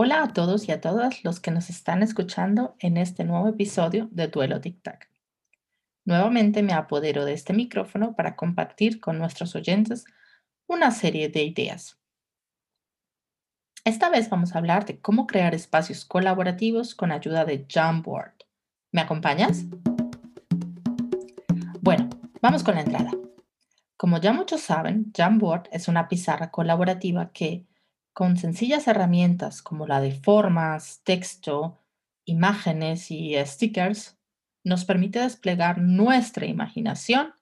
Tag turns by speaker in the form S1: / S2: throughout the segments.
S1: Hola a todos y a todas los que nos están escuchando en este nuevo episodio de Duelo Tic Tac. Nuevamente me apodero de este micrófono para compartir con nuestros oyentes una serie de ideas. Esta vez vamos a hablar de cómo crear espacios colaborativos con ayuda de Jamboard. ¿Me acompañas? Bueno, vamos con la entrada. Como ya muchos saben, Jamboard es una pizarra colaborativa que, con sencillas herramientas como la de formas, texto, imágenes y stickers, nos permite desplegar nuestra imaginación.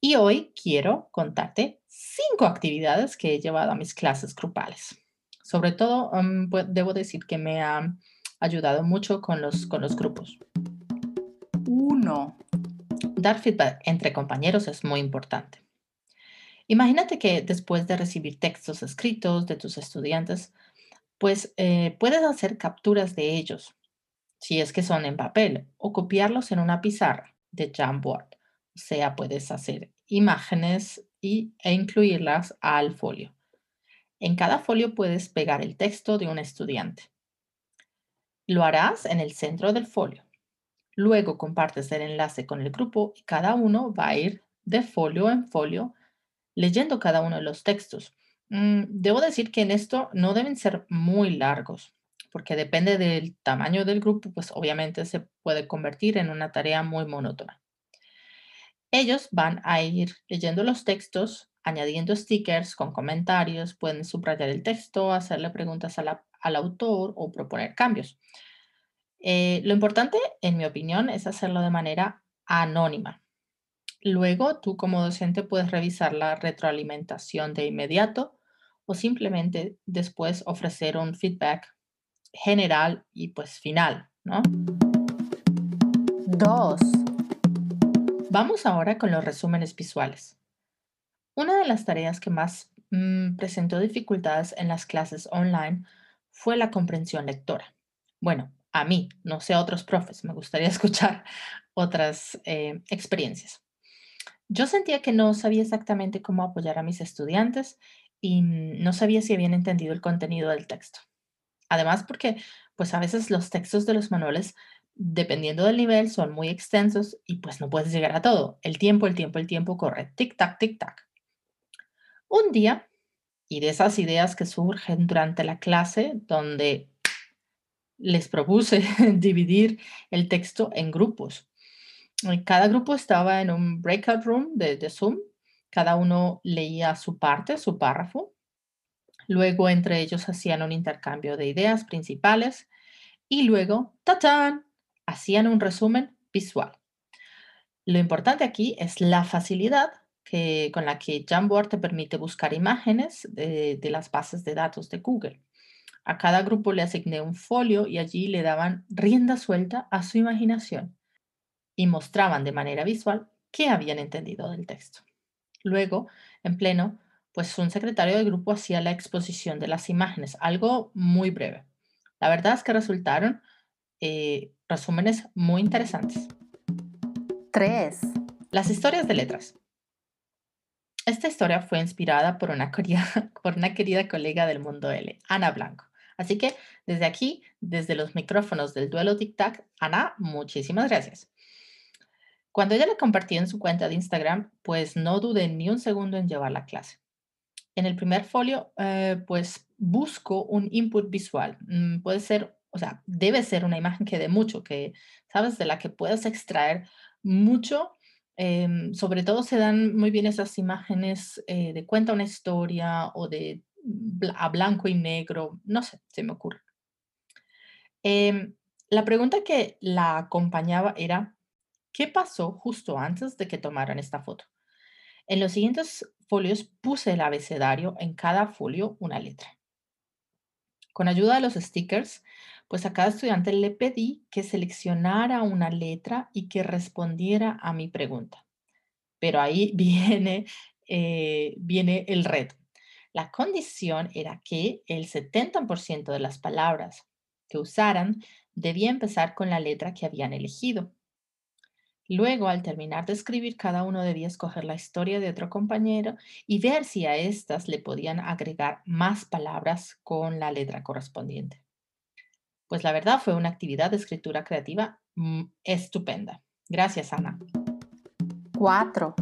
S1: Y hoy quiero contarte cinco actividades que he llevado a mis clases grupales. Sobre todo, um, debo decir que me ha ayudado mucho con los, con los grupos. Uno, dar feedback entre compañeros es muy importante. Imagínate que después de recibir textos escritos de tus estudiantes, pues eh, puedes hacer capturas de ellos, si es que son en papel, o copiarlos en una pizarra de Jamboard. O sea, puedes hacer imágenes y, e incluirlas al folio. En cada folio puedes pegar el texto de un estudiante. Lo harás en el centro del folio. Luego compartes el enlace con el grupo y cada uno va a ir de folio en folio leyendo cada uno de los textos. Mm, debo decir que en esto no deben ser muy largos, porque depende del tamaño del grupo, pues obviamente se puede convertir en una tarea muy monótona. Ellos van a ir leyendo los textos añadiendo stickers con comentarios, pueden subrayar el texto, hacerle preguntas al autor o proponer cambios. Eh, lo importante, en mi opinión, es hacerlo de manera anónima. Luego, tú como docente puedes revisar la retroalimentación de inmediato o simplemente después ofrecer un feedback general y pues final, ¿no? Dos. Vamos ahora con los resúmenes visuales. Una de las tareas que más mm, presentó dificultades en las clases online fue la comprensión lectora. Bueno, a mí, no sé a otros profes, me gustaría escuchar otras eh, experiencias. Yo sentía que no sabía exactamente cómo apoyar a mis estudiantes y no sabía si habían entendido el contenido del texto. Además, porque pues a veces los textos de los manuales, dependiendo del nivel, son muy extensos y pues no puedes llegar a todo. El tiempo, el tiempo, el tiempo corre. Tic-tac, tic-tac. Un día, y de esas ideas que surgen durante la clase, donde les propuse dividir el texto en grupos. Cada grupo estaba en un breakout room de, Zoom. Cada uno leía su parte, su párrafo. Luego entre ellos hacían un intercambio de ideas principales y luego, ¡tatán!, hacían un resumen visual. Lo importante aquí es la facilidad que, con la que Jamboard te permite buscar imágenes de las bases de datos de Google. A cada grupo le asigné un folio y allí le daban rienda suelta a su imaginación y mostraban de manera visual qué habían entendido del texto. Luego, en pleno, pues un secretario del grupo hacía la exposición de las imágenes, algo muy breve. La verdad es que resultaron eh, resúmenes muy interesantes. 3. Las historias de letras. Esta historia fue inspirada por una, querida, por una querida colega del mundo L, Ana Blanco. Así que desde aquí, desde los micrófonos del duelo Tic Tac, Ana, muchísimas gracias. Cuando ella la compartió en su cuenta de Instagram, pues no dudé ni un segundo en llevar la clase. En el primer folio, eh, pues busco un input visual. Mm, puede ser, o sea, debe ser una imagen que dé mucho, que, ¿sabes? De la que puedas extraer mucho Em, sobre todo se dan muy bien esas imágenes eh, de cuenta una historia o de a blanco y negro, no sé, se me ocurre. Em, la pregunta que la acompañaba era, ¿qué pasó justo antes de que tomaran esta foto? En los siguientes folios puse el abecedario en cada folio una letra. Con ayuda de los stickers, pues a cada estudiante le pedí que seleccionara una letra y que respondiera a mi pregunta. Pero ahí viene, eh, viene el reto. La condición era que el 70% de las palabras que usaran debía empezar con la letra que habían elegido. Luego, al terminar de escribir, cada uno debía escoger la historia de otro compañero y ver si a estas le podían agregar más palabras con la letra correspondiente. Pues la verdad fue una actividad de escritura creativa mm, estupenda. Gracias, Ana.
S2: 4.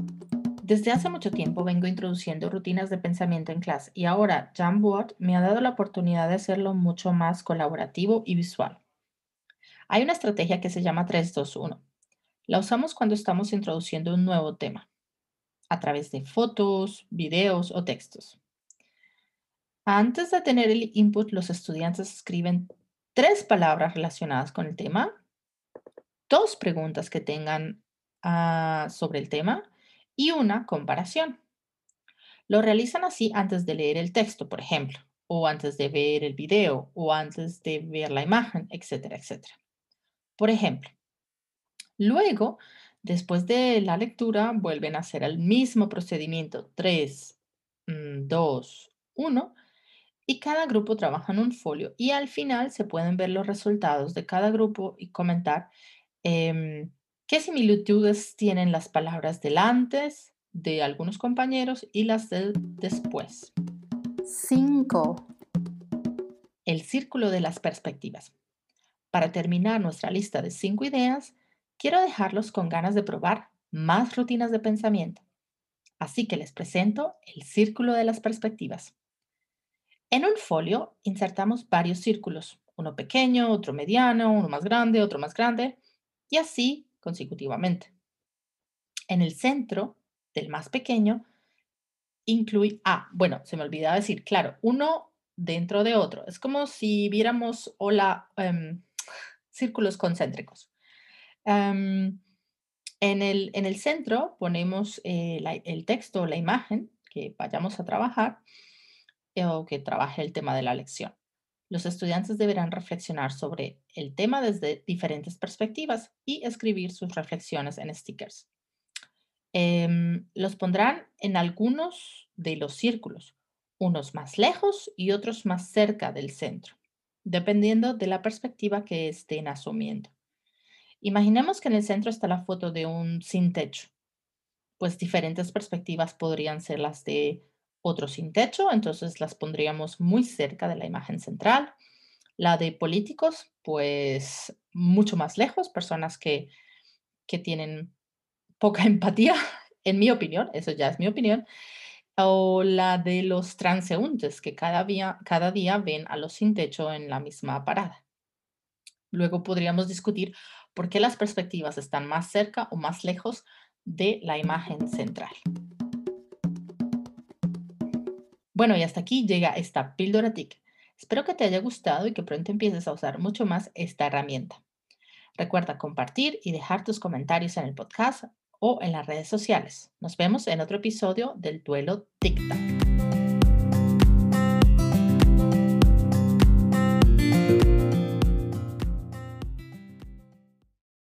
S1: Desde hace mucho tiempo vengo introduciendo rutinas de pensamiento en clase y ahora Jamboard me ha dado la oportunidad de hacerlo mucho más colaborativo y visual. Hay una estrategia que se llama 321. La usamos cuando estamos introduciendo un nuevo tema, a través de fotos, videos o textos. Antes de tener el input, los estudiantes escriben tres palabras relacionadas con el tema, dos preguntas que tengan ah, sobre el tema y una comparación. Lo realizan así antes de leer el texto, por ejemplo, o antes de ver el video, o antes de ver la imagen, etcétera, etcétera. Por ejemplo, luego, después de la lectura, vuelven a hacer el mismo procedimiento 3, 2, 1 y cada grupo trabaja en un folio y al final se pueden ver los resultados de cada grupo y comentar em, qué similitudes tienen las palabras del antes de algunos compañeros y las del después.
S2: 5.
S1: El círculo de las perspectivas. Para terminar nuestra lista de cinco ideas, quiero dejarlos con ganas de probar más rutinas de pensamiento. Así que les presento el círculo de las perspectivas. En un folio insertamos varios círculos, uno pequeño, otro mediano, uno más grande, otro más grande, y así consecutivamente. En el centro del más pequeño incluye, ah, bueno, se me olvidaba decir, claro, uno dentro de otro. Es como si viéramos hola, em, círculos concéntricos. Em, en, el, en, el, centro ponemos eh, el texto o la imagen que vayamos a trabajar o que trabaje el tema de la lección. Los estudiantes deberán reflexionar sobre el tema desde diferentes perspectivas y escribir sus reflexiones en stickers. Em, los pondrán en algunos de los círculos, unos más lejos y otros más cerca del centro, dependiendo de la perspectiva que estén asumiendo. Imaginemos que en el centro está la foto de un sin techo, pues diferentes perspectivas podrían ser las de otro sin techo, entonces las pondríamos muy cerca de la imagen central. La de políticos, pues mucho más lejos, personas que, que tienen poca empatía, en mi opinión, eso ya es mi opinión. O la de los transeúntes, que cada día, cada día ven a los sin techo en la misma parada. Luego podríamos discutir por qué las perspectivas están más cerca o más lejos de la imagen central. Bueno, y hasta aquí llega esta píldora TIC. Espero que te haya gustado y que pronto empieces a usar mucho más esta herramienta. Recuerda compartir y dejar tus comentarios en el podcast o en las redes sociales. Nos vemos en otro episodio del duelo TikTok.